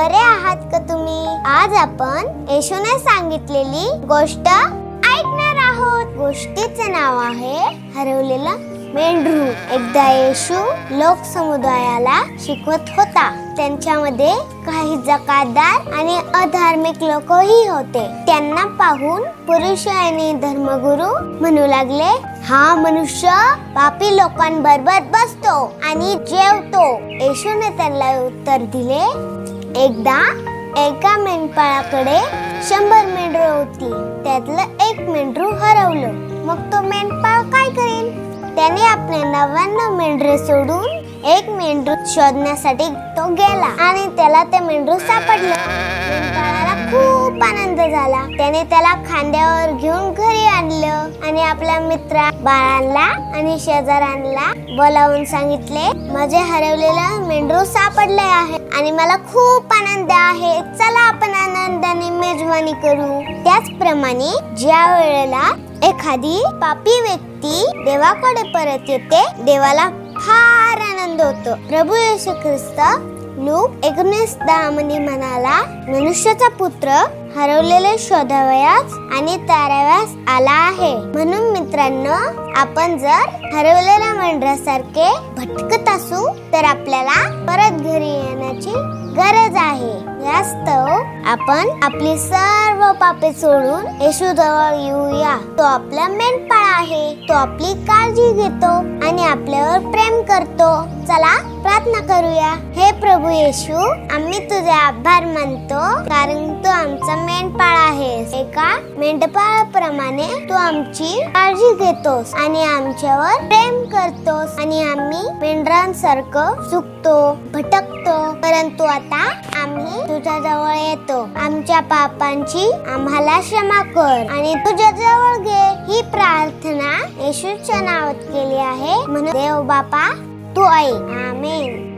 बरे आहात का तुम्ही? आज आपण येशूने सांगितलेली गोष्ट ऐकणार आहोत. गोष्टीचे नाव आहे हरवलेला मेंढरू. एकदा येशू लोक समुदायाला शिकवत होता. त्यांच्यामध्ये काही जकातदार आणि अधार्मिक लोकही होते. त्यांना पाहून पुरुष आणि धर्मगुरू म्हणू लागले हा मनुष्य पापी लोकांबरोबर बसतो आणि जेवतो. येशूने त्यांना उत्तर दिले एकदा एका मेंढपाळाकडे शंभर मेंढर होती. त्यातलं एक मेंढरू हरवलं. मग तो मेंढपाळ काय करेल त्याने आपले नव्याण्णव मेंढरे सोडून एक मेंढरू शोधण्यासाठी तो गेला आणि त्याला ते मेंढरू सापडलं. मेंढपाळाला खूप आनंद झाला. त्याने त्याला खांद्यावर घेऊन घरी आणलं आणि आपल्या मित्रा बाळांना आणि शेजाऱ्यांना बोलावून सांगितले माझे हरवलेलं मेंढरू सापडले आहे आणि मला खूप आनंद आहे. चला आपण आनंदाने मेजवानी करू. त्याचप्रमाणे ज्या वेळेला एखादी पापी व्यक्ती देवाकडे परत येते देवाला फार आनंद होतो प्रभू येशू ख्रिस्त लूक एकोणीस दहा मध्ये म्हणाला मनुष्याचा पुत्र हरवलेले शोधावयास आणि ताराव्यास आला आहे. म्हणून मित्रांनो आपण जर हरवलेल्या मंडळासारखे भटकत असू तर आपल्याला परत घरी येण्याची गरज आहे. यास्तव आपण आपली सर्व पापे सोडून येशू जवळ येऊया. तो आपला मेंढपाळ आहे. तो आपली काळजी घेतो आणि आपल्यावर प्रेम करतो. चला प्रार्थना करूया. हे प्रभू येशू आम्ही तुझे आभार मानतो कारण तू आमचा मेंढपाळ आहेस. एका मेंढपाळाप्रमाणे तू आमची काळजी घेतोस आणि आमच्यावर प्रेम करतोस आणि आम्ही मेंढरांसारखं चुकतो भटकतो. परंतु आता आम्ही तुझ्या जवळ येतो. आमच्या पापांची आम्हाला क्षमा कर आणि तुझ्या जवळ घे. ही प्रार्थना येशूच्या नावात केली आहे. म्हणून देव बापा tuổi. Amen.